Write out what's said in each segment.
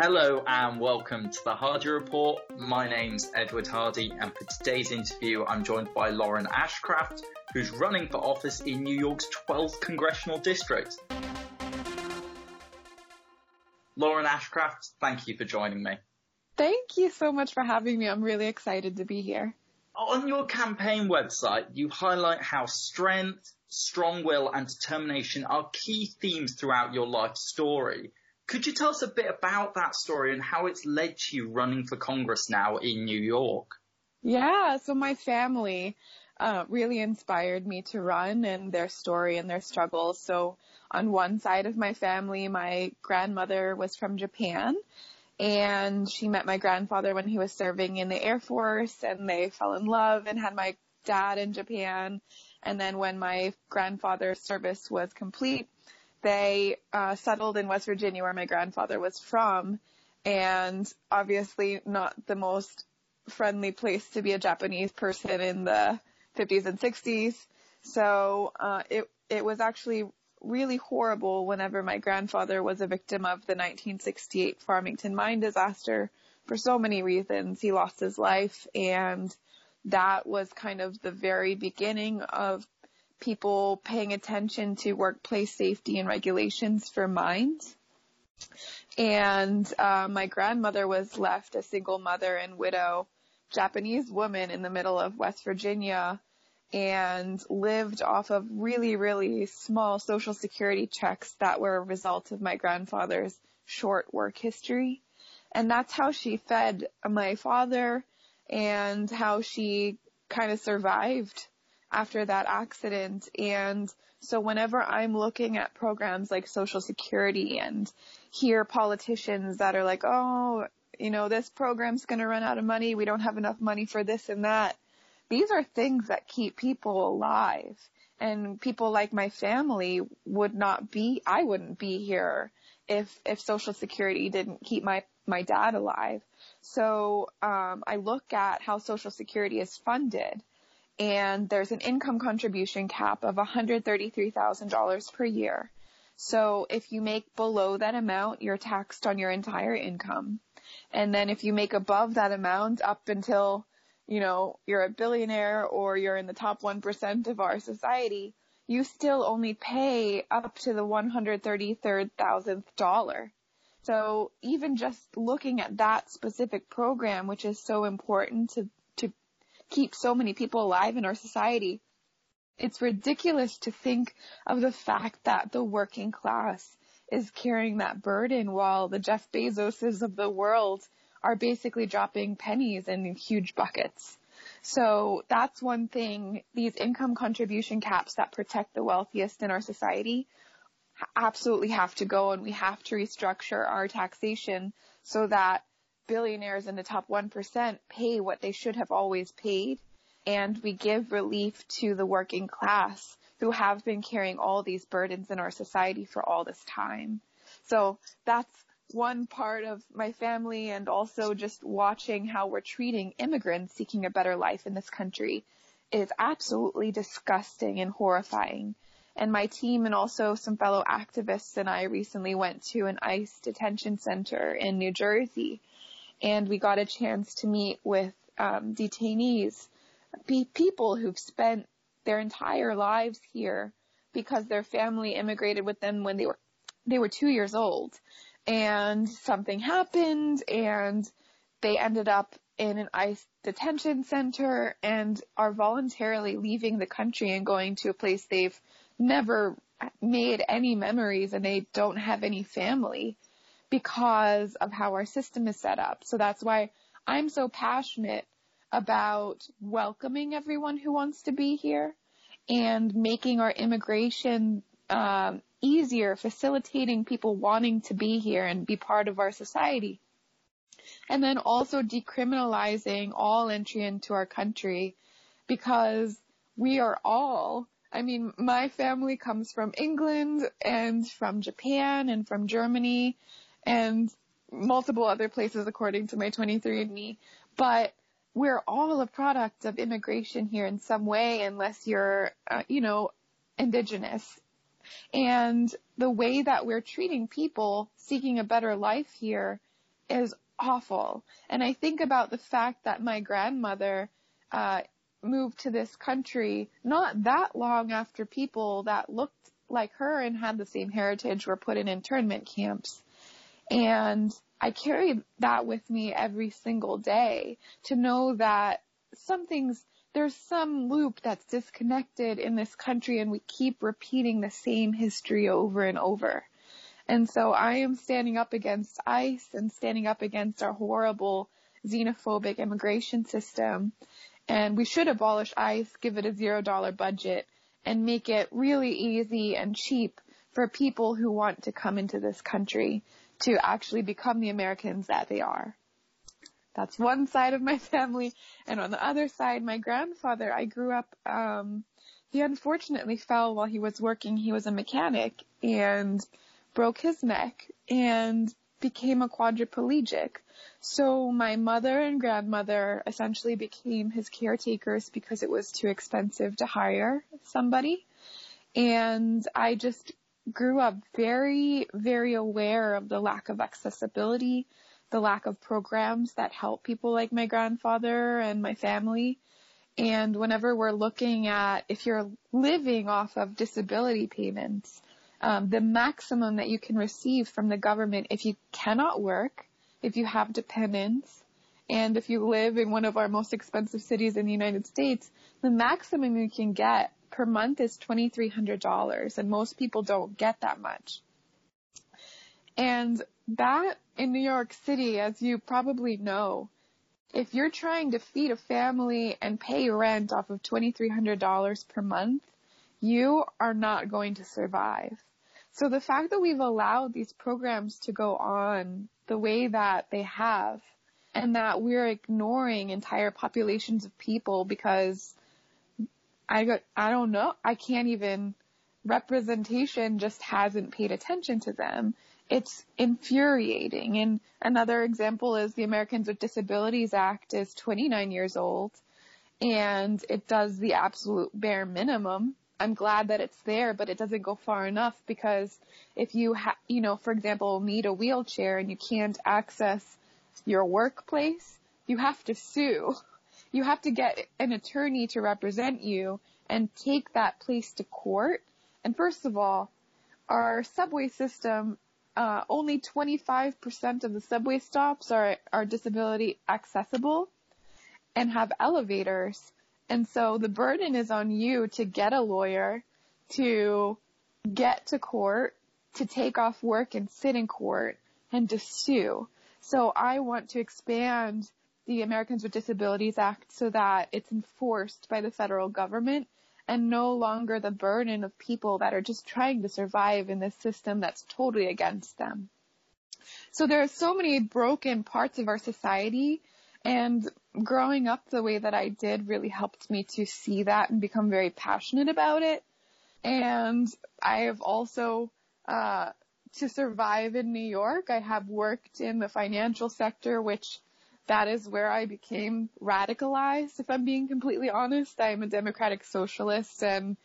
Hello and welcome to the Hardy Report. My name's Edward Hardy, and for today's interview, I'm joined by Lauren Ashcraft, who's running for office in New York's 12th congressional district. Lauren Ashcraft, thank you for joining me. Thank you so much for having me. I'm really excited to be here. On your campaign website, you highlight how strength, strong will, and determination are key themes throughout your life story. Could you tell us a bit about that story and how it's led to you running for Congress now in New York? Yeah, so my family uh, really inspired me to run and their story and their struggles. So on one side of my family, my grandmother was from Japan and she met my grandfather when he was serving in the Air Force and they fell in love and had my dad in Japan. And then when my grandfather's service was complete, they uh, settled in West Virginia, where my grandfather was from, and obviously not the most friendly place to be a Japanese person in the 50s and 60s. So uh, it it was actually really horrible whenever my grandfather was a victim of the 1968 Farmington mine disaster for so many reasons. He lost his life and that was kind of the very beginning of people paying attention to workplace safety and regulations for mines. And uh, my grandmother was left a single mother and widow Japanese woman in the middle of West Virginia and lived off of really, really small social security checks that were a result of my grandfather's short work history. And that's how she fed my father and how she kind of survived after that accident. And so whenever I'm looking at programs like Social Security and hear politicians that are like, oh, you know, this program's going to run out of money. We don't have enough money for this and that. These are things that keep people alive. And people like my family would not be, I wouldn't be here if, if Social Security didn't keep my, my dad alive. So, um, I look at how Social Security is funded and there's an income contribution cap of $133,000 per year. So if you make below that amount, you're taxed on your entire income. And then if you make above that amount up until, you know, you're a billionaire or you're in the top 1% of our society, you still only pay up to the 133,000th dollar. So even just looking at that specific program, which is so important to keep so many people alive in our society. It's ridiculous to think of the fact that the working class is carrying that burden while the Jeff Bezoses of the world are basically dropping pennies in huge buckets. So that's one thing. These income contribution caps that protect the wealthiest in our society absolutely have to go and we have to restructure our taxation so that billionaires in the top 1% pay what they should have always paid. And we give relief to the working class who have been carrying all these burdens in our society for all this time. So that's one part of my family and also just watching how we're treating immigrants seeking a better life in this country is absolutely disgusting and horrifying. And my team and also some fellow activists and I recently went to an ICE detention center in New Jersey and we got a chance to meet with um, detainees, people who've spent their entire lives here because their family immigrated with them when they were they were two years old, and something happened, and they ended up in an ICE detention center and are voluntarily leaving the country and going to a place they've never made any memories and they don't have any family because of how our system is set up. So that's why I'm so passionate about welcoming everyone who wants to be here and making our immigration um, easier, facilitating people wanting to be here and be part of our society. And then also decriminalizing all entry into our country because we are all I mean, my family comes from England and from Japan and from Germany and multiple other places according to my 23andMe. But we're all a product of immigration here in some way unless you're, uh, you know, indigenous. And the way that we're treating people seeking a better life here is awful. And I think about the fact that my grandmother uh, moved to this country not that long after people that looked like her and had the same heritage were put in internment camps. And I carry that with me every single day to know that something's there's some loop that's disconnected in this country and we keep repeating the same history over and over. And so I am standing up against ICE and standing up against our horrible xenophobic immigration system. And we should abolish ICE, give it a zero dollar budget, and make it really easy and cheap for people who want to come into this country to actually become the Americans that they are. That's one side of my family. And on the other side, my grandfather, I grew up, um, he unfortunately fell while he was working. He was a mechanic and broke his neck and became a quadriplegic. So my mother and grandmother essentially became his caretakers because it was too expensive to hire somebody. And I just grew up very, very aware of the lack of accessibility, the lack of programs that help people like my grandfather and my family. And whenever we're looking at if you're living off of disability payments, um, the maximum that you can receive from the government if you cannot work, if you have dependents, and if you live in one of our most expensive cities in the United States, the maximum you can get per month is $2,300 and most people don't get that much. And that in New York City, as you probably know, if you're trying to feed a family and pay rent off of $2,300 per month, you are not going to survive. So the fact that we've allowed these programs to go on the way that they have and that we're ignoring entire populations of people because I got, I don't know, I can't even representation just hasn't paid attention to them. It's infuriating. And another example is the Americans with Disabilities Act is 29 years old and it does the absolute bare minimum I'm glad that it's there, but it doesn't go far enough because if you ha- you know, for example, need a wheelchair and you can't access your workplace, you have to sue. You have to get an attorney to represent you and take that place to court. And first of all, our subway system, uh, only 25% of the subway stops are, are disability accessible and have elevators. And so the burden is on you to get a lawyer, to get to court, to take off work and sit in court and to sue. So I want to expand the Americans with Disabilities Act so that it's enforced by the federal government and no longer the burden of people that are just trying to survive in this system that's totally against them. So there are so many broken parts of our society and growing up the way that I did really helped me to see that and become very passionate about it. And I have also, uh, to survive in New York, I have worked in the financial sector, which that is where I became radicalized, if I'm being completely honest. I'm a democratic socialist and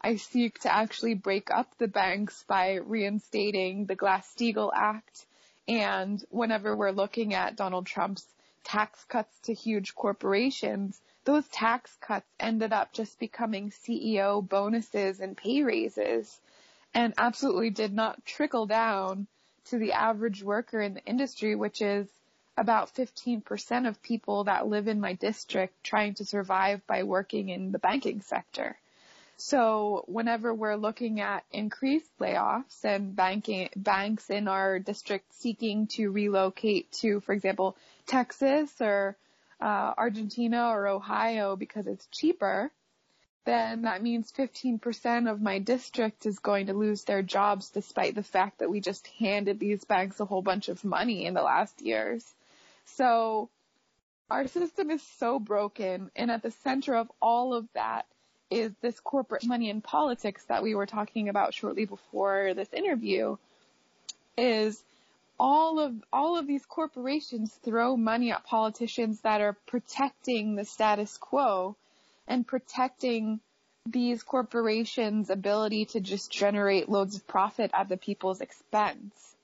I seek to actually break up the banks by reinstating the Glass-Steagall Act. And whenever we're looking at Donald Trump's tax cuts to huge corporations, those tax cuts ended up just becoming CEO bonuses and pay raises and absolutely did not trickle down to the average worker in the industry, which is about 15% of people that live in my district trying to survive by working in the banking sector. So whenever we're looking at increased layoffs and banking, banks in our district seeking to relocate to, for example, Texas or uh, Argentina or Ohio because it's cheaper, then that means 15% of my district is going to lose their jobs despite the fact that we just handed these banks a whole bunch of money in the last years. So our system is so broken and at the center of all of that is this corporate money in politics that we were talking about shortly before this interview is all of all of these corporations throw money at politicians that are protecting the status quo and protecting these corporations' ability to just generate loads of profit at the people's expense.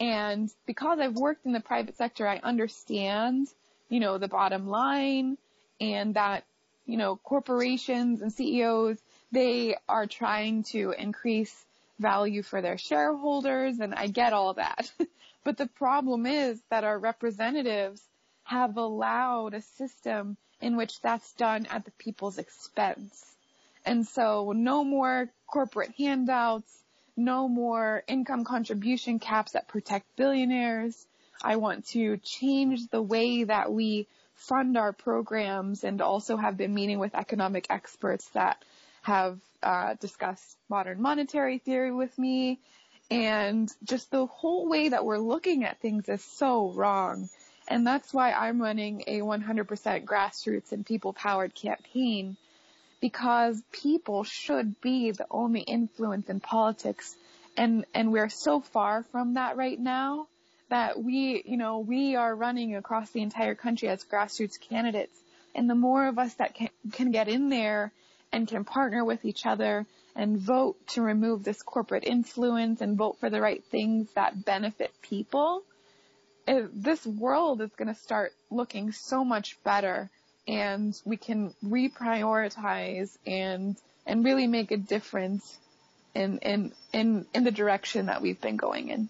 And because I've worked in the private sector, I understand, you know, the bottom line and that, you know, corporations and CEOs, they are trying to increase value for their shareholders and I get all that. but the problem is that our representatives have allowed a system in which that's done at the people's expense. And so no more corporate handouts, no more income contribution caps that protect billionaires. I want to change the way that we fund our programs and also have been meeting with economic experts that have uh, discussed modern monetary theory with me. And just the whole way that we're looking at things is so wrong. And that's why I'm running a 100% grassroots and people powered campaign because people should be the only influence in politics. And, and we're so far from that right now that we, you know, we are running across the entire country as grassroots candidates. And the more of us that can, can get in there and can partner with each other and vote to remove this corporate influence and vote for the right things that benefit people, it, this world is going to start looking so much better and we can reprioritize and and really make a difference in in in in the direction that we've been going in.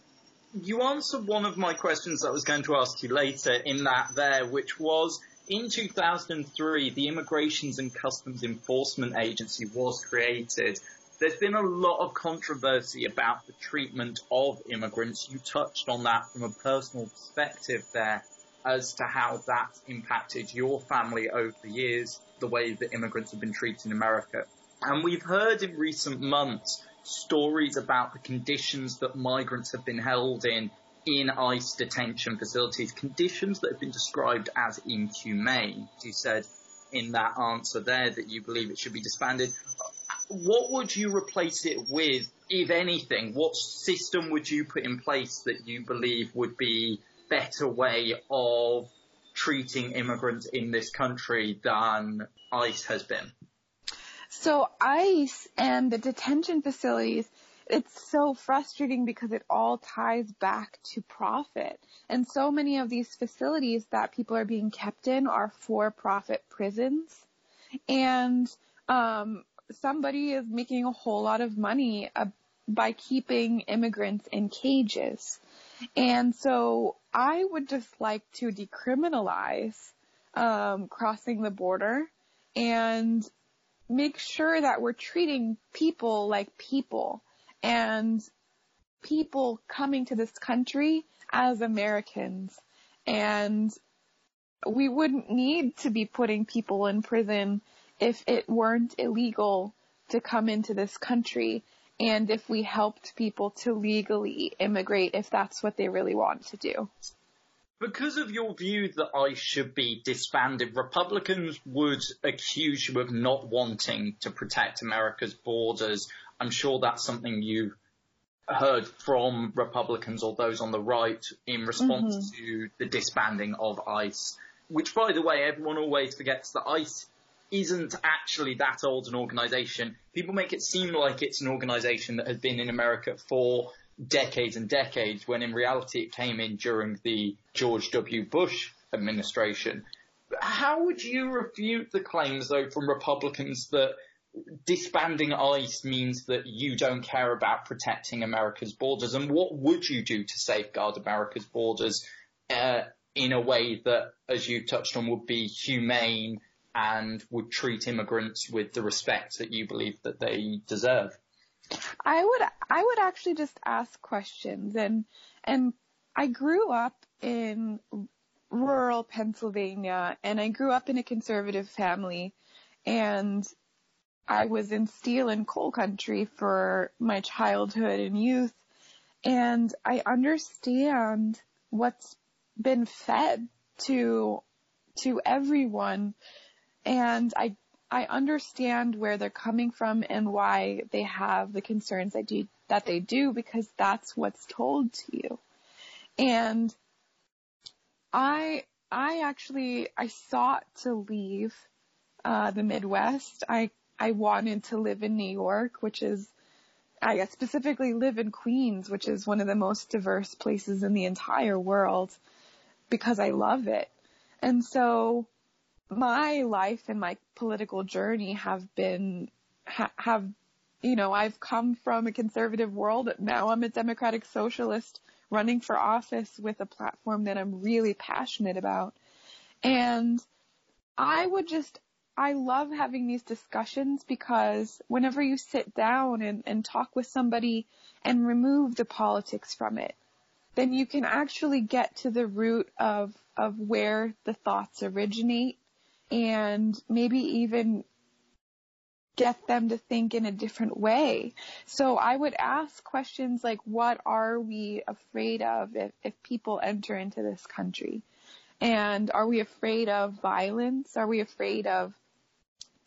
You answered one of my questions that I was going to ask you later in that there, which was in 2003, the Immigrations and Customs Enforcement Agency was created. There's been a lot of controversy about the treatment of immigrants. You touched on that from a personal perspective there as to how that's impacted your family over the years, the way that immigrants have been treated in America. And we've heard in recent months stories about the conditions that migrants have been held in in ICE detention facilities, conditions that have been described as inhumane. You said in that answer there that you believe it should be disbanded. What would you replace it with, if anything? What system would you put in place that you believe would be better way of treating immigrants in this country than ICE has been? So ICE and the detention facilities, it's so frustrating because it all ties back to profit. And so many of these facilities that people are being kept in are for-profit prisons. And um, somebody is making a whole lot of money uh, by keeping immigrants in cages. And so I would just like to decriminalize um, crossing the border and make sure that we're treating people like people and people coming to this country as Americans. And we wouldn't need to be putting people in prison if it weren't illegal to come into this country and if we helped people to legally immigrate if that's what they really want to do. Because of your view that ICE should be disbanded, Republicans would accuse you of not wanting to protect America's borders. I'm sure that's something you heard from Republicans or those on the right in response mm-hmm. to the disbanding of ICE. Which, by the way, everyone always forgets that ICE isn't actually that old an organization. People make it seem like it's an organization that has been in America for decades and decades, when in reality it came in during the George W. Bush administration. How would you refute the claims, though, from Republicans that disbanding ICE means that you don't care about protecting America's borders? And what would you do to safeguard America's borders uh, in a way that, as you touched on, would be humane and would treat immigrants with the respect that you believe that they deserve? I would I would actually just ask questions and and I grew up in rural Pennsylvania and I grew up in a conservative family and I was in steel and coal country for my childhood and youth and I understand what's been fed to to everyone and I I understand where they're coming from and why they have the concerns that do that they do because that's what's told to you. And I I actually I sought to leave uh, the Midwest. I I wanted to live in New York, which is I specifically live in Queens, which is one of the most diverse places in the entire world because I love it. And so my life and my political journey have been, ha- have, you know, I've come from a conservative world. Now I'm a democratic socialist running for office with a platform that I'm really passionate about. And I would just, I love having these discussions because whenever you sit down and, and talk with somebody and remove the politics from it, then you can actually get to the root of, of where the thoughts originate and maybe even get them to think in a different way. So I would ask questions like, what are we afraid of if, if people enter into this country? And are we afraid of violence? Are we afraid of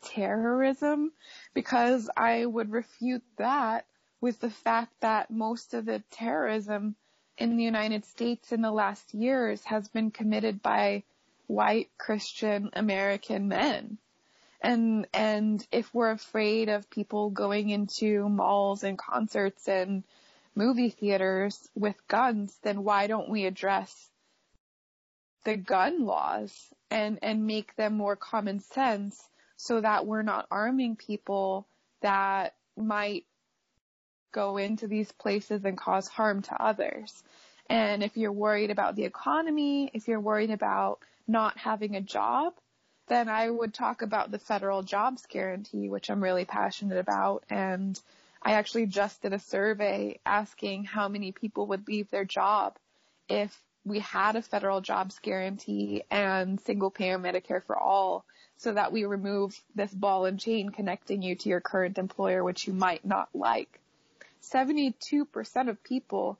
terrorism? Because I would refute that with the fact that most of the terrorism in the United States in the last years has been committed by white Christian American men. And, and if we're afraid of people going into malls and concerts and movie theaters with guns, then why don't we address the gun laws and, and make them more common sense so that we're not arming people that might go into these places and cause harm to others. And if you're worried about the economy, if you're worried about not having a job, then I would talk about the federal jobs guarantee, which I'm really passionate about. And I actually just did a survey asking how many people would leave their job if we had a federal jobs guarantee and single payer Medicare for all so that we remove this ball and chain connecting you to your current employer, which you might not like. 72% of people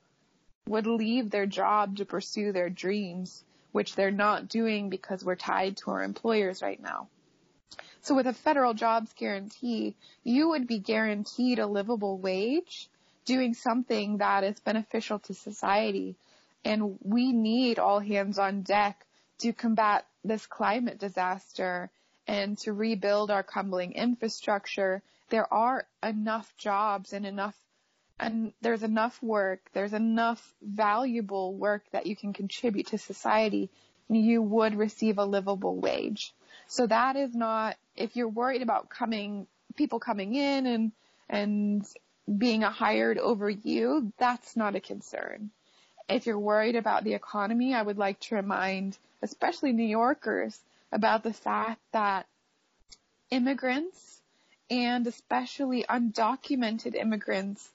would leave their job to pursue their dreams, which they're not doing because we're tied to our employers right now. So with a federal jobs guarantee, you would be guaranteed a livable wage doing something that is beneficial to society. And we need all hands on deck to combat this climate disaster and to rebuild our crumbling infrastructure. There are enough jobs and enough and there's enough work, there's enough valuable work that you can contribute to society, you would receive a livable wage. So that is not, if you're worried about coming, people coming in and, and being hired over you, that's not a concern. If you're worried about the economy, I would like to remind, especially New Yorkers, about the fact that immigrants and especially undocumented immigrants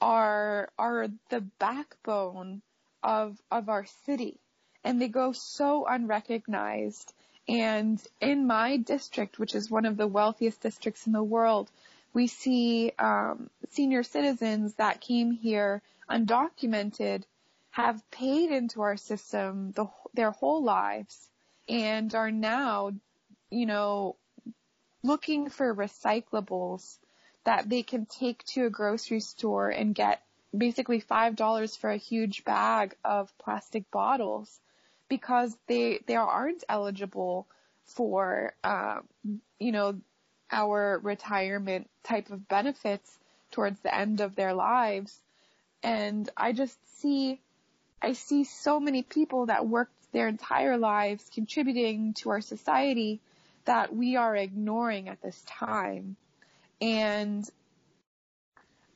are are the backbone of of our city. And they go so unrecognized. And in my district which is one of the wealthiest districts in the world we see um, senior citizens that came here undocumented have paid into our system the, their whole lives and are now you know looking for recyclables that they can take to a grocery store and get basically $5 for a huge bag of plastic bottles because they, they aren't eligible for, uh, you know, our retirement type of benefits towards the end of their lives. And I just see, I see so many people that worked their entire lives contributing to our society that we are ignoring at this time. And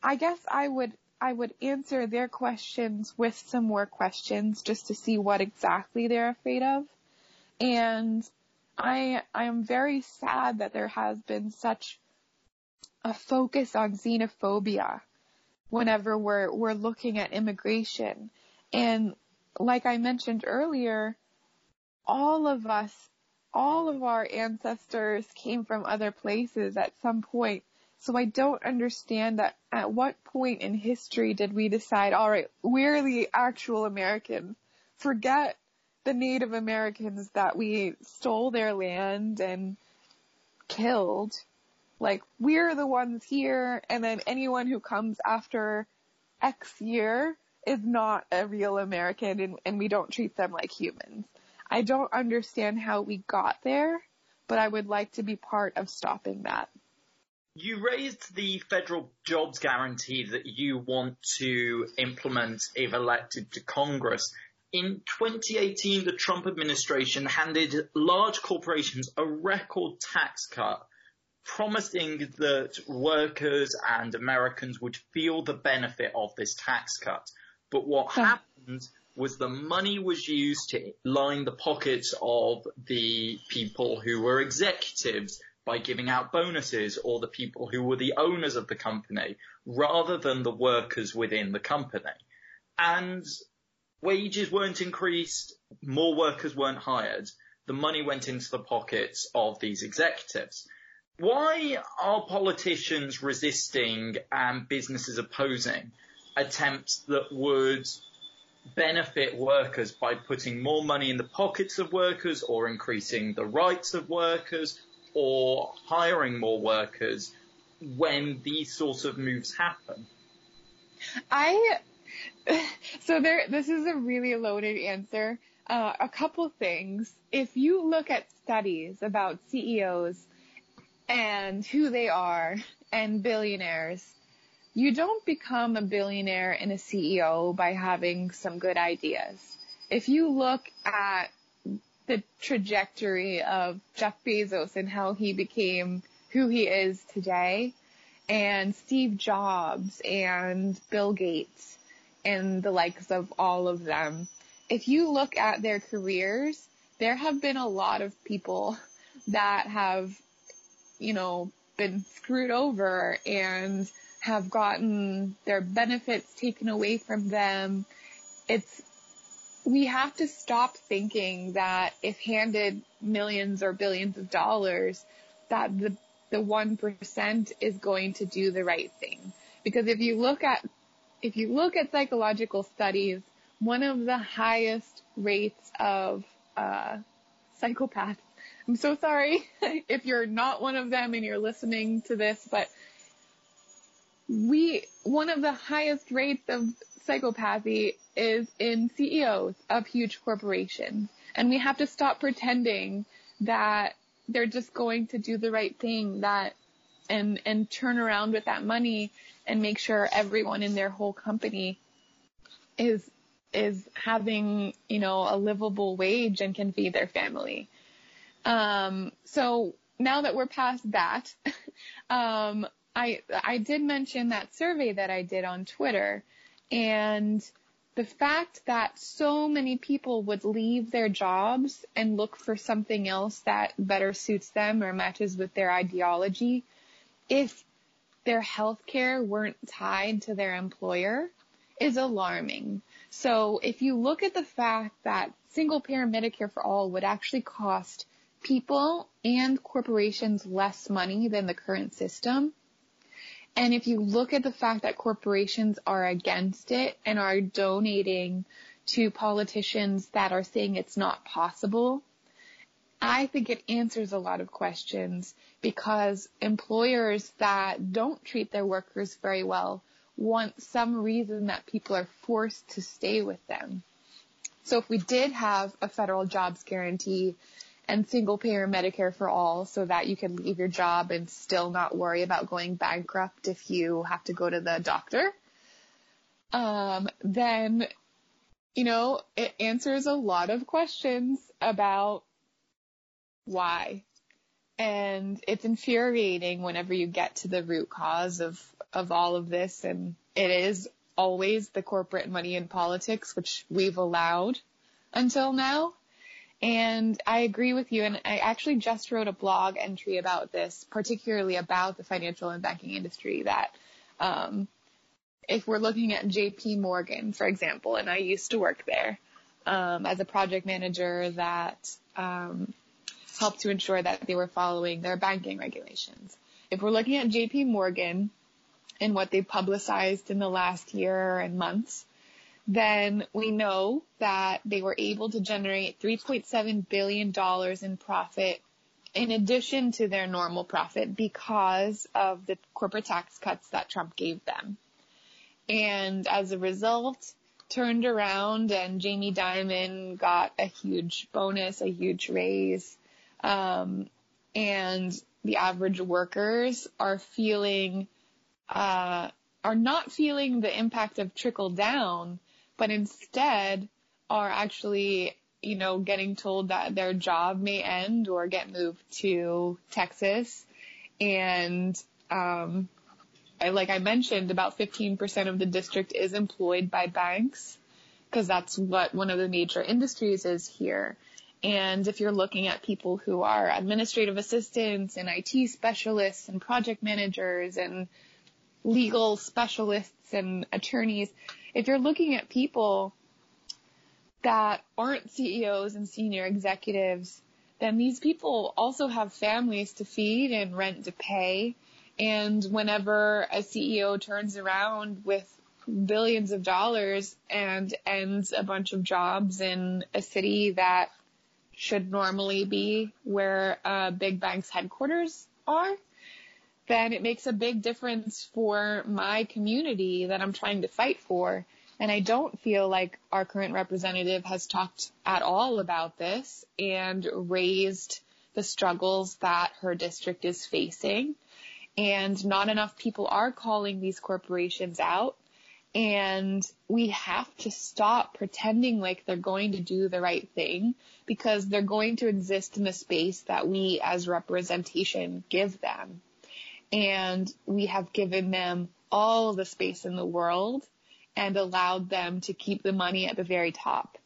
I guess I would I would answer their questions with some more questions just to see what exactly they're afraid of. And I I am very sad that there has been such a focus on xenophobia whenever we're we're looking at immigration. And like I mentioned earlier, all of us, all of our ancestors came from other places at some point so I don't understand that at what point in history did we decide, all right, we're the actual Americans. Forget the Native Americans that we stole their land and killed. Like, we're the ones here, and then anyone who comes after X year is not a real American, and, and we don't treat them like humans. I don't understand how we got there, but I would like to be part of stopping that. You raised the federal jobs guarantee that you want to implement if elected to Congress. In 2018, the Trump administration handed large corporations a record tax cut, promising that workers and Americans would feel the benefit of this tax cut. But what happened was the money was used to line the pockets of the people who were executives by giving out bonuses or the people who were the owners of the company rather than the workers within the company. And wages weren't increased, more workers weren't hired, the money went into the pockets of these executives. Why are politicians resisting and businesses opposing attempts that would benefit workers by putting more money in the pockets of workers or increasing the rights of workers or hiring more workers when these sorts of moves happen? I so there this is a really loaded answer. Uh, a couple things. If you look at studies about CEOs and who they are and billionaires, you don't become a billionaire and a CEO by having some good ideas. If you look at the trajectory of Jeff Bezos and how he became who he is today and Steve Jobs and Bill Gates and the likes of all of them. If you look at their careers, there have been a lot of people that have, you know, been screwed over and have gotten their benefits taken away from them. It's we have to stop thinking that if handed millions or billions of dollars, that the the one percent is going to do the right thing. Because if you look at if you look at psychological studies, one of the highest rates of uh, psychopaths. I'm so sorry if you're not one of them and you're listening to this, but we one of the highest rates of psychopathy is in CEOs of huge corporations. And we have to stop pretending that they're just going to do the right thing that and and turn around with that money and make sure everyone in their whole company is is having, you know, a livable wage and can feed their family. Um, so now that we're past that, um, I I did mention that survey that I did on Twitter and the fact that so many people would leave their jobs and look for something else that better suits them or matches with their ideology if their health care weren't tied to their employer is alarming. So if you look at the fact that single payer Medicare for all would actually cost people and corporations less money than the current system, and if you look at the fact that corporations are against it and are donating to politicians that are saying it's not possible, I think it answers a lot of questions because employers that don't treat their workers very well want some reason that people are forced to stay with them. So if we did have a federal jobs guarantee and single payer Medicare for all so that you can leave your job and still not worry about going bankrupt if you have to go to the doctor, um, then, you know, it answers a lot of questions about why. And it's infuriating whenever you get to the root cause of, of all of this. And it is always the corporate money in politics, which we've allowed until now. And I agree with you. And I actually just wrote a blog entry about this, particularly about the financial and banking industry that, um, if we're looking at JP Morgan, for example, and I used to work there, um, as a project manager that, um, helped to ensure that they were following their banking regulations. If we're looking at JP Morgan and what they publicized in the last year and months, then we know that they were able to generate $3.7 billion in profit in addition to their normal profit because of the corporate tax cuts that Trump gave them. And as a result, turned around and Jamie Dimon got a huge bonus, a huge raise. Um, and the average workers are feeling, uh, are not feeling the impact of trickle down, but instead are actually, you know, getting told that their job may end or get moved to Texas. And, um, I, like I mentioned, about 15% of the district is employed by banks because that's what one of the major industries is here. And if you're looking at people who are administrative assistants and IT specialists and project managers and legal specialists and attorneys, if you're looking at people that aren't CEOs and senior executives, then these people also have families to feed and rent to pay. And whenever a CEO turns around with billions of dollars and ends a bunch of jobs in a city that should normally be where uh, big banks headquarters are, then it makes a big difference for my community that I'm trying to fight for. And I don't feel like our current representative has talked at all about this and raised the struggles that her district is facing. And not enough people are calling these corporations out. And we have to stop pretending like they're going to do the right thing because they're going to exist in the space that we as representation give them. And we have given them all the space in the world and allowed them to keep the money at the very top.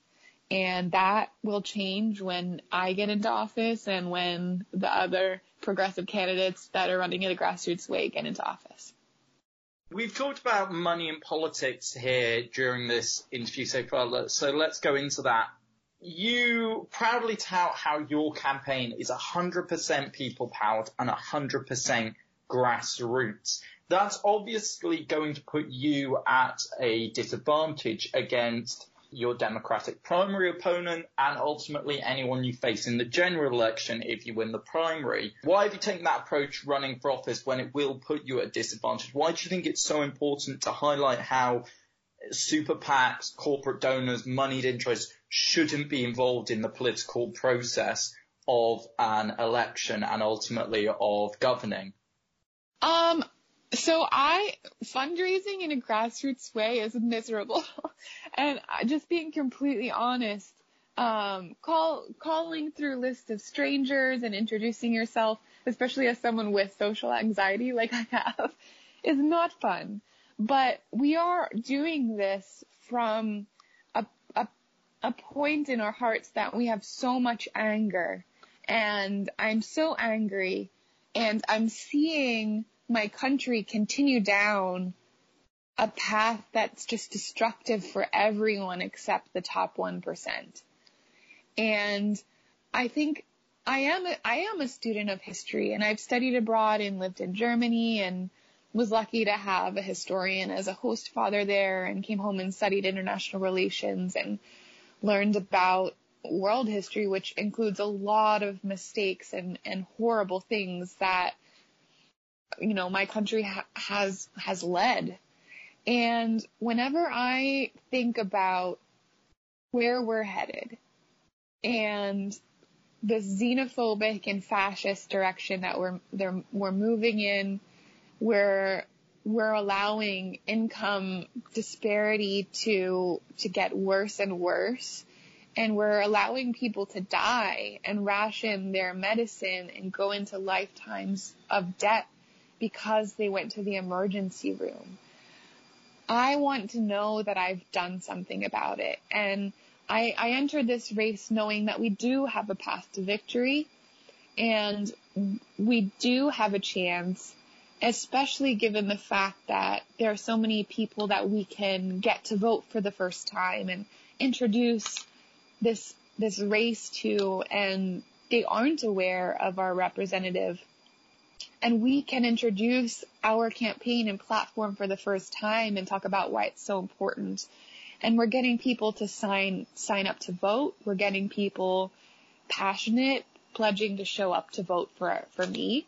And that will change when I get into office and when the other progressive candidates that are running it a grassroots way get into office. We've talked about money and politics here during this interview so far, so let's go into that. You proudly tout how your campaign is 100% people powered and 100% grassroots. That's obviously going to put you at a disadvantage against your Democratic primary opponent and ultimately anyone you face in the general election if you win the primary. Why have you taken that approach running for office when it will put you at a disadvantage? Why do you think it's so important to highlight how super PACs, corporate donors, moneyed interests shouldn't be involved in the political process of an election and ultimately of governing? Um, so I fundraising in a grassroots way is miserable, and just being completely honest, um, call calling through a list of strangers and introducing yourself, especially as someone with social anxiety like I have, is not fun. But we are doing this from a, a a point in our hearts that we have so much anger, and I'm so angry, and I'm seeing my country continue down a path that's just destructive for everyone except the top 1%. And I think I am a, I am a student of history and I've studied abroad and lived in Germany and was lucky to have a historian as a host father there and came home and studied international relations and learned about world history, which includes a lot of mistakes and, and horrible things that you know, my country ha- has, has led. And whenever I think about where we're headed and the xenophobic and fascist direction that we're, we're moving in, we're, we're allowing income disparity to, to get worse and worse. And we're allowing people to die and ration their medicine and go into lifetimes of debt because they went to the emergency room. I want to know that I've done something about it. And I, I entered this race knowing that we do have a path to victory and we do have a chance, especially given the fact that there are so many people that we can get to vote for the first time and introduce this, this race to and they aren't aware of our representative and we can introduce our campaign and platform for the first time and talk about why it's so important. And we're getting people to sign, sign up to vote. We're getting people passionate, pledging to show up to vote for, for me.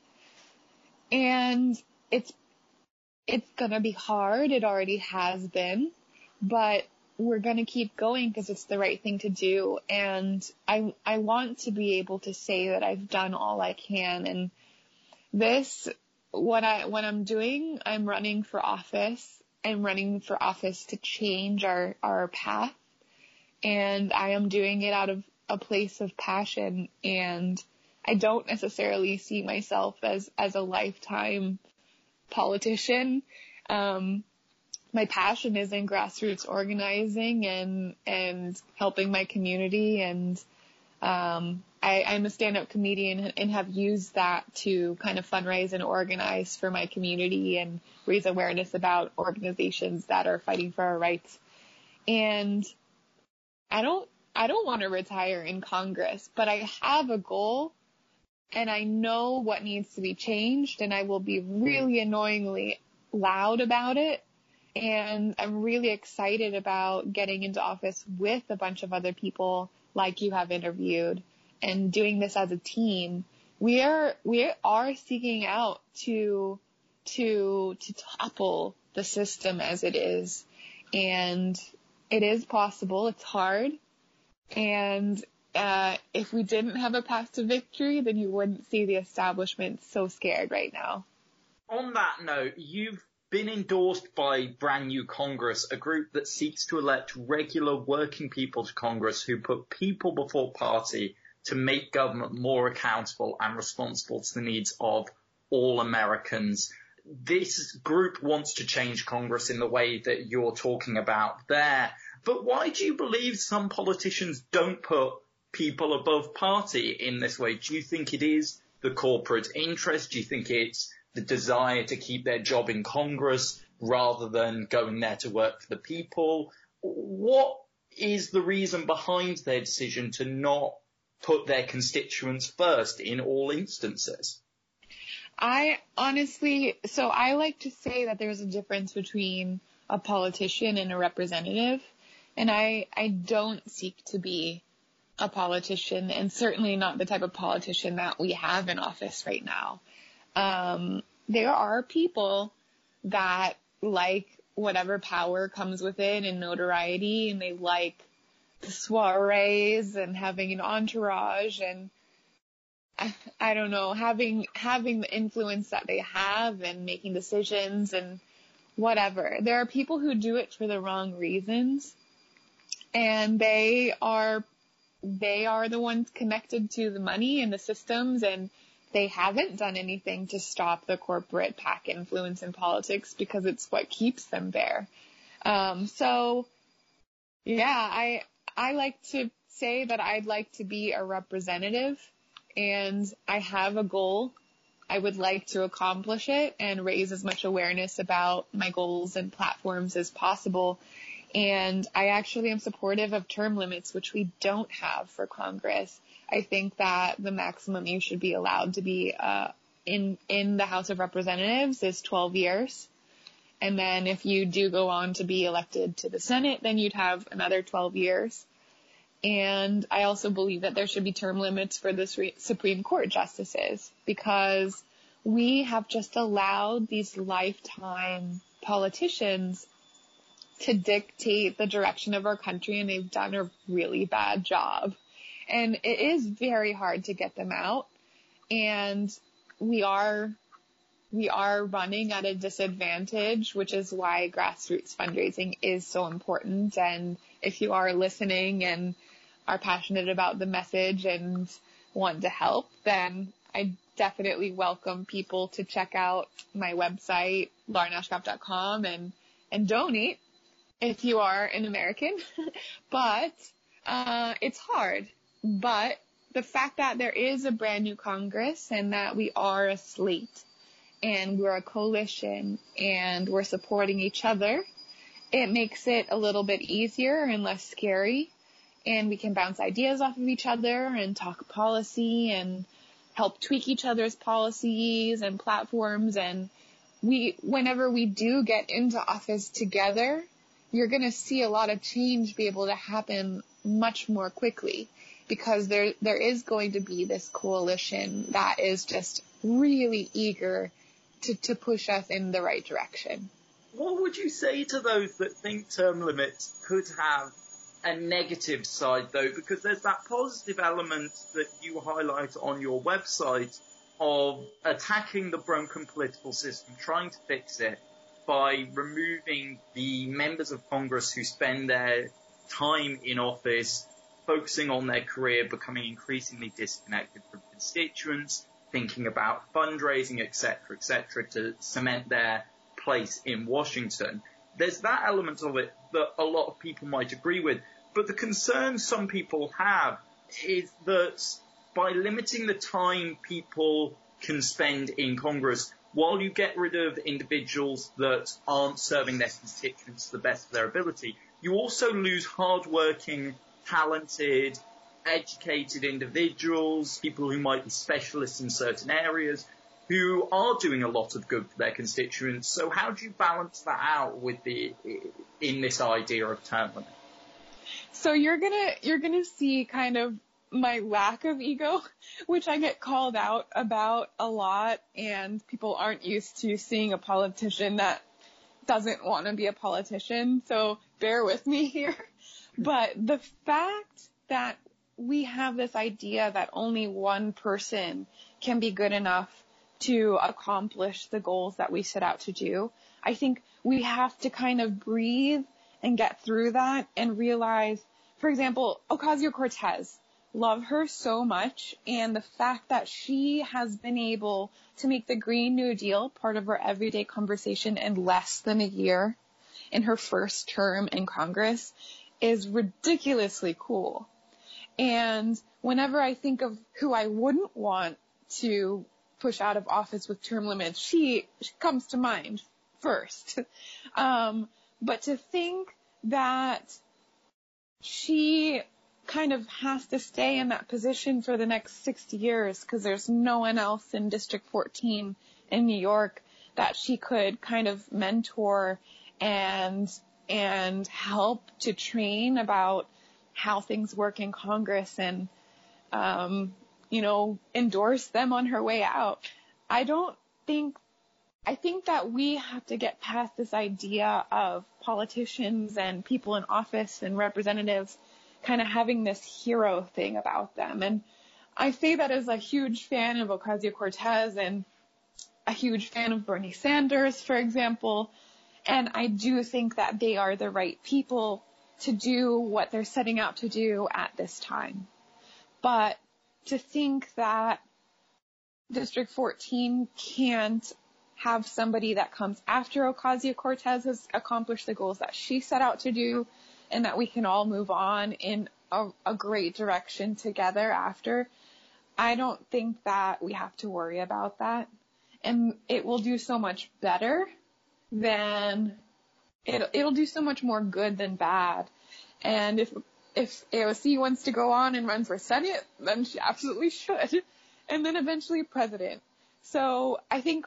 And it's, it's gonna be hard. It already has been, but we're gonna keep going because it's the right thing to do. And I, I want to be able to say that I've done all I can and this, what I, what I'm doing, I'm running for office. I'm running for office to change our, our path. And I am doing it out of a place of passion and I don't necessarily see myself as, as a lifetime politician. Um, my passion is in grassroots organizing and and helping my community and um, I, I'm a stand-up comedian and have used that to kind of fundraise and organize for my community and raise awareness about organizations that are fighting for our rights. And I don't I don't want to retire in Congress, but I have a goal and I know what needs to be changed and I will be really annoyingly loud about it. And I'm really excited about getting into office with a bunch of other people like you have interviewed and doing this as a team. We are, we are seeking out to, to, to topple the system as it is. And it is possible. It's hard. And uh, if we didn't have a path to victory, then you wouldn't see the establishment so scared right now. On that note, you've been endorsed by Brand New Congress, a group that seeks to elect regular working people to Congress who put people before party to make government more accountable and responsible to the needs of all Americans. This group wants to change Congress in the way that you're talking about there. But why do you believe some politicians don't put people above party in this way? Do you think it is the corporate interest? Do you think it's the desire to keep their job in Congress rather than going there to work for the people? What is the reason behind their decision to not put their constituents first in all instances? I honestly, so I like to say that there's a difference between a politician and a representative. And I, I don't seek to be a politician and certainly not the type of politician that we have in office right now. Um, there are people that like whatever power comes with it and notoriety and they like the soirees and having an entourage and I, I don't know, having, having the influence that they have and making decisions and whatever. There are people who do it for the wrong reasons and they are they are the ones connected to the money and the systems and they haven't done anything to stop the corporate PAC influence in politics because it's what keeps them there. Um, so yeah, I, I like to say that I'd like to be a representative and I have a goal. I would like to accomplish it and raise as much awareness about my goals and platforms as possible and I actually am supportive of term limits, which we don't have for Congress. I think that the maximum you should be allowed to be uh, in in the House of Representatives is 12 years. And then if you do go on to be elected to the Senate, then you'd have another 12 years. And I also believe that there should be term limits for the Supreme Court justices because we have just allowed these lifetime politicians to dictate the direction of our country and they've done a really bad job. And it is very hard to get them out. And we are, we are running at a disadvantage, which is why grassroots fundraising is so important. And if you are listening and are passionate about the message and want to help, then I definitely welcome people to check out my website, laurenashcraft.com and, and donate if you are an American, but uh, it's hard. But the fact that there is a brand new Congress and that we are a slate and we're a coalition and we're supporting each other, it makes it a little bit easier and less scary. And we can bounce ideas off of each other and talk policy and help tweak each other's policies and platforms. And we, whenever we do get into office together, you're going to see a lot of change be able to happen much more quickly because there there is going to be this coalition that is just really eager to, to push us in the right direction. What would you say to those that think term limits could have a negative side though? Because there's that positive element that you highlight on your website of attacking the broken political system, trying to fix it by removing the members of Congress who spend their time in office focusing on their career, becoming increasingly disconnected from constituents, thinking about fundraising, etc., etc., to cement their place in Washington. There's that element of it that a lot of people might agree with, but the concern some people have is that by limiting the time people can spend in Congress, while you get rid of individuals that aren't serving their constituents to the best of their ability, you also lose hardworking, talented, educated individuals, people who might be specialists in certain areas, who are doing a lot of good for their constituents. So how do you balance that out with the in this idea of term limit? So you're gonna you're gonna see kind of my lack of ego, which I get called out about a lot, and people aren't used to seeing a politician that doesn't want to be a politician. So bear with me here. But the fact that we have this idea that only one person can be good enough to accomplish the goals that we set out to do, I think we have to kind of breathe and get through that and realize, for example, Ocasio-Cortez, love her so much and the fact that she has been able to make the Green New Deal part of her everyday conversation in less than a year in her first term in Congress is ridiculously cool. And whenever I think of who I wouldn't want to push out of office with term limits, she, she comes to mind first. Um, but to think that she kind of has to stay in that position for the next 60 years because there's no one else in District 14 in New York that she could kind of mentor and and help to train about how things work in Congress and um, you know endorse them on her way out. I don't think I think that we have to get past this idea of politicians and people in office and representatives kind of having this hero thing about them. And I say that as a huge fan of Ocasio-Cortez and a huge fan of Bernie Sanders, for example. And I do think that they are the right people to do what they're setting out to do at this time. But to think that District 14 can't have somebody that comes after Ocasio-Cortez has accomplished the goals that she set out to do and that we can all move on in a, a great direction together after. I don't think that we have to worry about that. And it will do so much better than it'll, it'll do so much more good than bad. And if, if AOC wants to go on and run for Senate, then she absolutely should. And then eventually president. So I think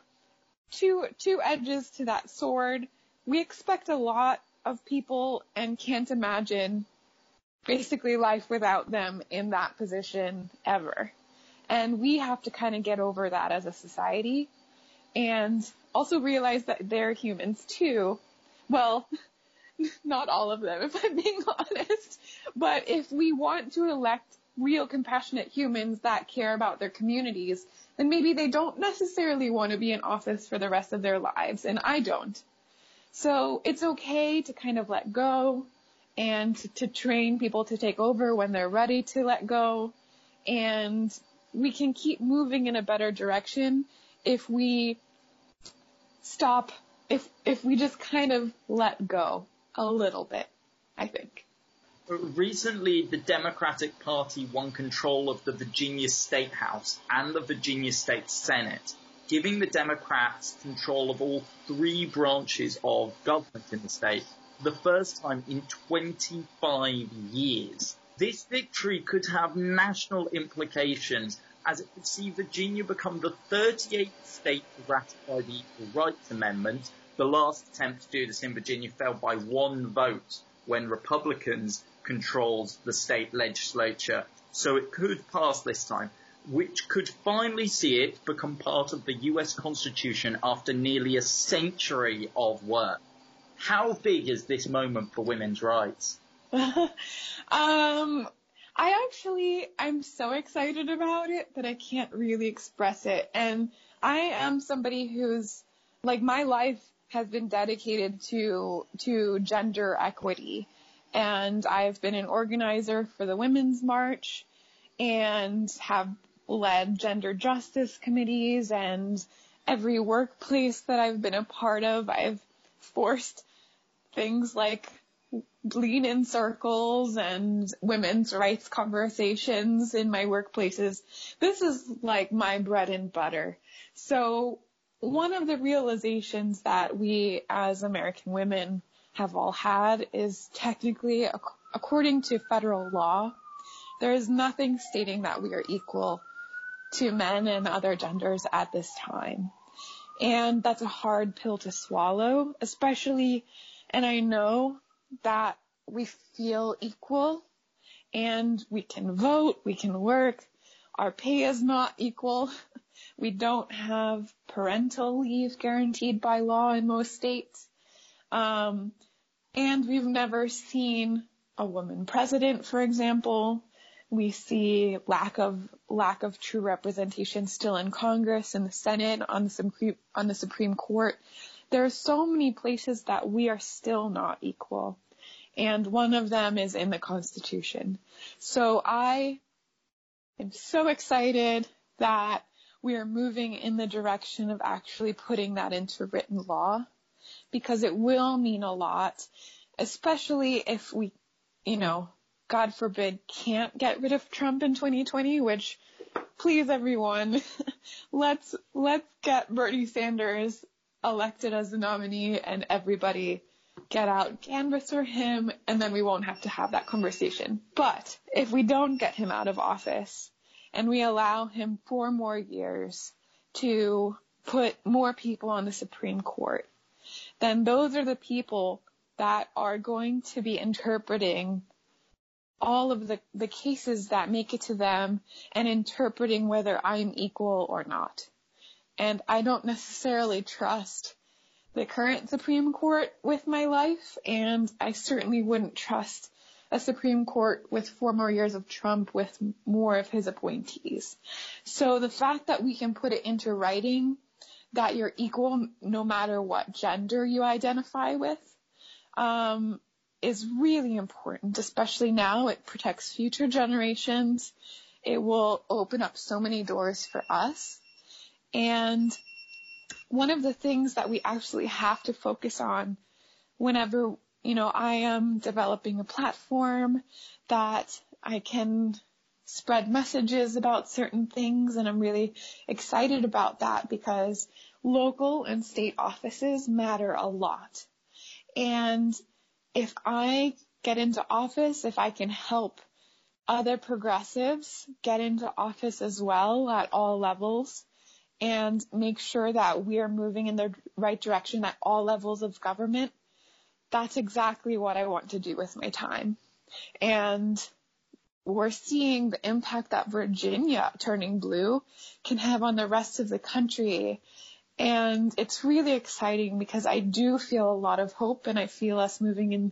two, two edges to that sword. We expect a lot of people and can't imagine basically life without them in that position ever. And we have to kind of get over that as a society and also realize that they're humans too. Well, not all of them, if I'm being honest. But if we want to elect real compassionate humans that care about their communities, then maybe they don't necessarily want to be in office for the rest of their lives, and I don't. So it's okay to kind of let go and to, train people to take over when they're ready to let go. And we can keep moving in a better direction if we stop, if, if we just kind of let go a little bit, I think. Recently, the Democratic Party won control of the Virginia State House and the Virginia State Senate giving the Democrats control of all three branches of government in the state for the first time in 25 years. This victory could have national implications as it could see Virginia become the 38th state to ratify the Equal Rights Amendment. The last attempt to do this in Virginia failed by one vote when Republicans controlled the state legislature. So it could pass this time which could finally see it become part of the US Constitution after nearly a century of work. How big is this moment for women's rights? um, I actually, I'm so excited about it that I can't really express it. And I am somebody who's, like, my life has been dedicated to, to gender equity. And I've been an organizer for the Women's March and have led gender justice committees and every workplace that I've been a part of, I've forced things like lean in circles and women's rights conversations in my workplaces. This is like my bread and butter. So one of the realizations that we as American women have all had is technically, according to federal law, there is nothing stating that we are equal to men and other genders at this time. And that's a hard pill to swallow, especially, and I know that we feel equal and we can vote, we can work, our pay is not equal. We don't have parental leave guaranteed by law in most states. Um, and we've never seen a woman president, for example. We see lack of lack of true representation still in Congress and the Senate on the Supreme on the Supreme Court. There are so many places that we are still not equal. And one of them is in the Constitution. So I am so excited that we are moving in the direction of actually putting that into written law because it will mean a lot, especially if we, you know, God forbid, can't get rid of Trump in 2020, which please everyone, let's, let's get Bernie Sanders elected as the nominee and everybody get out canvas for him and then we won't have to have that conversation. But if we don't get him out of office and we allow him four more years to put more people on the Supreme Court, then those are the people that are going to be interpreting all of the, the cases that make it to them and interpreting whether I'm equal or not. And I don't necessarily trust the current Supreme Court with my life, and I certainly wouldn't trust a Supreme Court with four more years of Trump with more of his appointees. So the fact that we can put it into writing that you're equal no matter what gender you identify with, um, is really important, especially now. It protects future generations. It will open up so many doors for us. And one of the things that we actually have to focus on whenever, you know, I am developing a platform that I can spread messages about certain things and I'm really excited about that because local and state offices matter a lot. And if I get into office, if I can help other progressives get into office as well at all levels and make sure that we are moving in the right direction at all levels of government, that's exactly what I want to do with my time. And we're seeing the impact that Virginia turning blue can have on the rest of the country and it's really exciting because I do feel a lot of hope and I feel us moving in,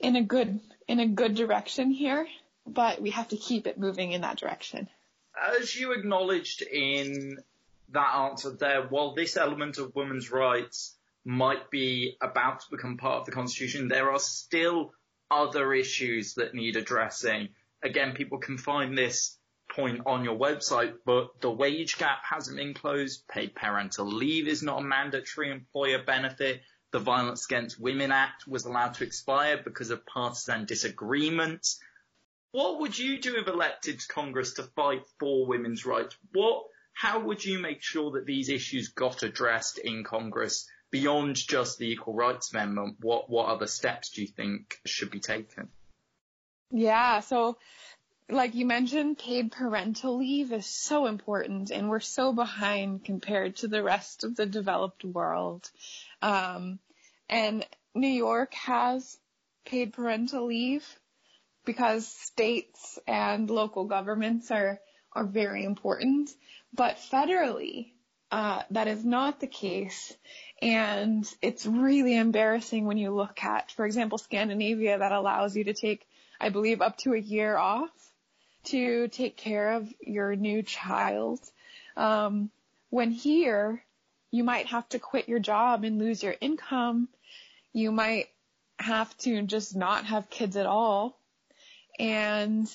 in a good, in a good direction here, but we have to keep it moving in that direction. As you acknowledged in that answer there, while this element of women's rights might be about to become part of the constitution, there are still other issues that need addressing. Again, people can find this point on your website, but the wage gap hasn't been closed. Paid parental leave is not a mandatory employer benefit. The Violence Against Women Act was allowed to expire because of partisan disagreements. What would you do if elected to Congress to fight for women's rights? What, how would you make sure that these issues got addressed in Congress beyond just the Equal Rights Amendment? What, what other steps do you think should be taken? Yeah, so like you mentioned, paid parental leave is so important and we're so behind compared to the rest of the developed world. Um, and New York has paid parental leave because states and local governments are, are very important. But federally, uh, that is not the case. And it's really embarrassing when you look at, for example, Scandinavia that allows you to take, I believe, up to a year off to take care of your new child. Um, when here, you might have to quit your job and lose your income. You might have to just not have kids at all. And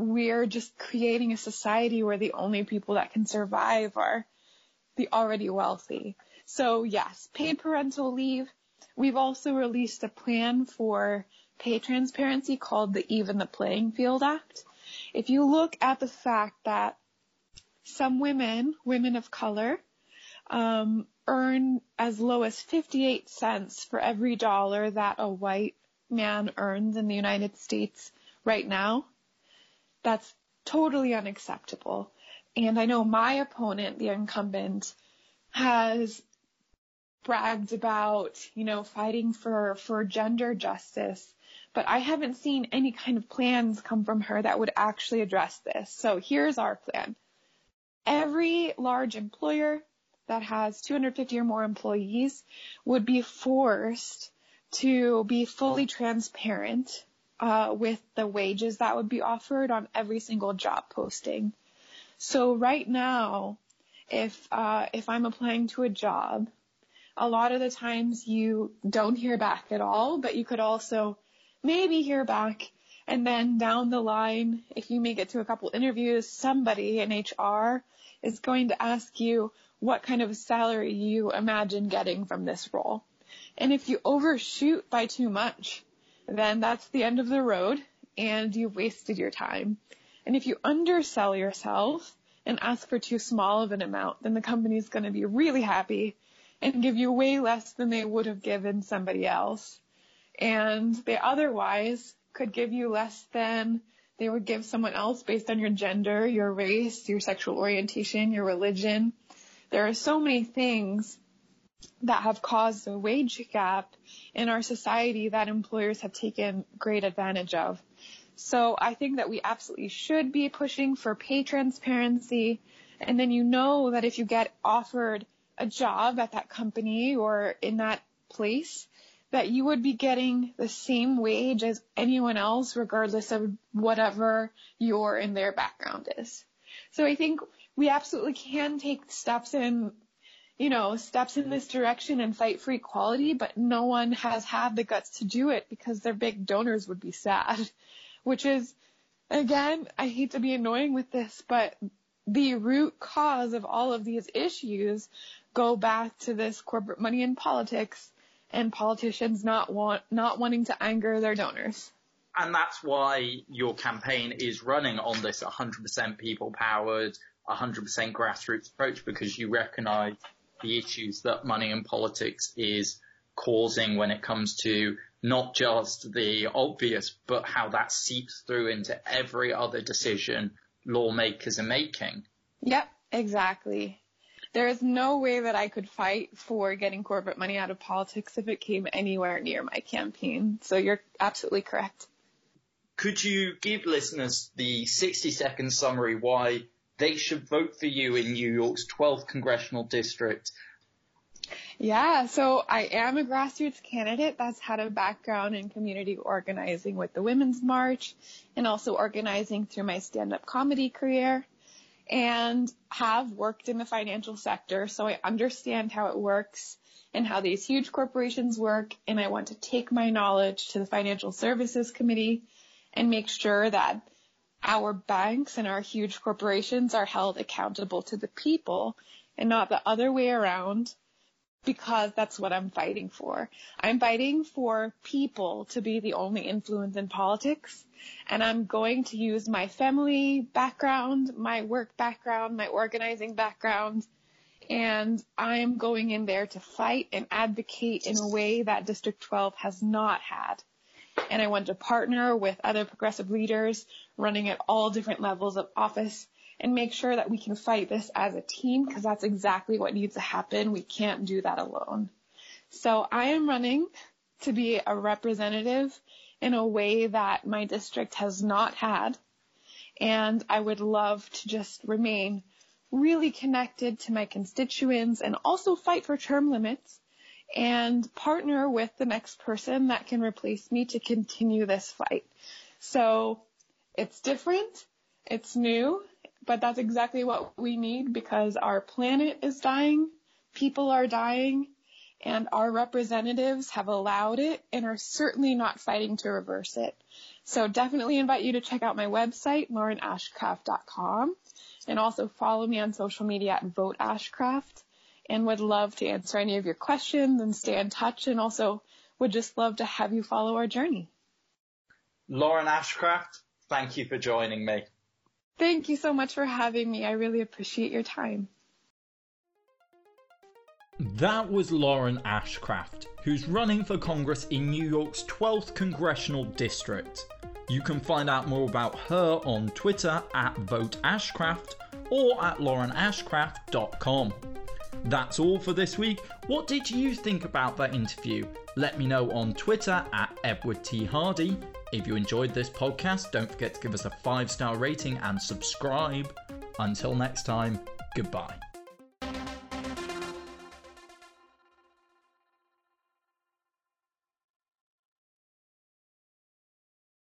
we're just creating a society where the only people that can survive are the already wealthy. So yes, paid parental leave. We've also released a plan for pay transparency called the Even the Playing Field Act. If you look at the fact that some women, women of color, um, earn as low as 58 cents for every dollar that a white man earns in the United States right now. That's totally unacceptable. And I know my opponent, the incumbent, has bragged about, you know, fighting for, for gender justice, but I haven't seen any kind of plans come from her that would actually address this. So here's our plan. Every large employer that has 250 or more employees would be forced to be fully transparent uh, with the wages that would be offered on every single job posting. So right now, if uh, if I'm applying to a job, a lot of the times you don't hear back at all, but you could also maybe hear back. And then down the line, if you make it to a couple interviews, somebody in HR is going to ask you what kind of salary you imagine getting from this role. And if you overshoot by too much, then that's the end of the road and you've wasted your time. And if you undersell yourself and ask for too small of an amount, then the company is going to be really happy and give you way less than they would have given somebody else. And they otherwise could give you less than they would give someone else based on your gender, your race, your sexual orientation, your religion. There are so many things that have caused a wage gap in our society that employers have taken great advantage of. So I think that we absolutely should be pushing for pay transparency. And then you know that if you get offered a job at that company or in that place, that you would be getting the same wage as anyone else, regardless of whatever your and their background is. So I think we absolutely can take steps in you know, steps in this direction and fight for equality, but no one has had the guts to do it because their big donors would be sad. Which is, again, I hate to be annoying with this, but the root cause of all of these issues go back to this corporate money in politics and politicians not want, not wanting to anger their donors. And that's why your campaign is running on this 100% people powered, 100% grassroots approach because you recognize the issues that money in politics is causing when it comes to not just the obvious, but how that seeps through into every other decision lawmakers are making. Yep, exactly. There is no way that I could fight for getting corporate money out of politics if it came anywhere near my campaign. So you're absolutely correct. Could you give listeners the 60 second summary why they should vote for you in New York's 12th congressional district. Yeah, so I am a grassroots candidate that's had a background in community organizing with the Women's March and also organizing through my stand-up comedy career and have worked in the financial sector, so I understand how it works and how these huge corporations work, and I want to take my knowledge to the Financial Services Committee and make sure that our banks and our huge corporations are held accountable to the people and not the other way around because that's what I'm fighting for. I'm fighting for people to be the only influence in politics and I'm going to use my family background, my work background, my organizing background, and I'm going in there to fight and advocate in a way that District 12 has not had and I want to partner with other progressive leaders running at all different levels of office and make sure that we can fight this as a team because that's exactly what needs to happen. We can't do that alone. So I am running to be a representative in a way that my district has not had. And I would love to just remain really connected to my constituents and also fight for term limits and partner with the next person that can replace me to continue this fight. So it's different. It's new, but that's exactly what we need because our planet is dying, people are dying, and our representatives have allowed it and are certainly not fighting to reverse it. So definitely invite you to check out my website, laurenashcraft.com, and also follow me on social media at voteashcraft and would love to answer any of your questions and stay in touch and also would just love to have you follow our journey. Lauren Ashcraft, thank you for joining me. Thank you so much for having me. I really appreciate your time. That was Lauren Ashcraft, who's running for Congress in New York's 12th Congressional District. You can find out more about her on Twitter at VoteAshcraft or at laurenashcraft.com. That's all for this week. What did you think about that interview? Let me know on Twitter at Edward T. Hardy. If you enjoyed this podcast, don't forget to give us a five star rating and subscribe. Until next time, goodbye.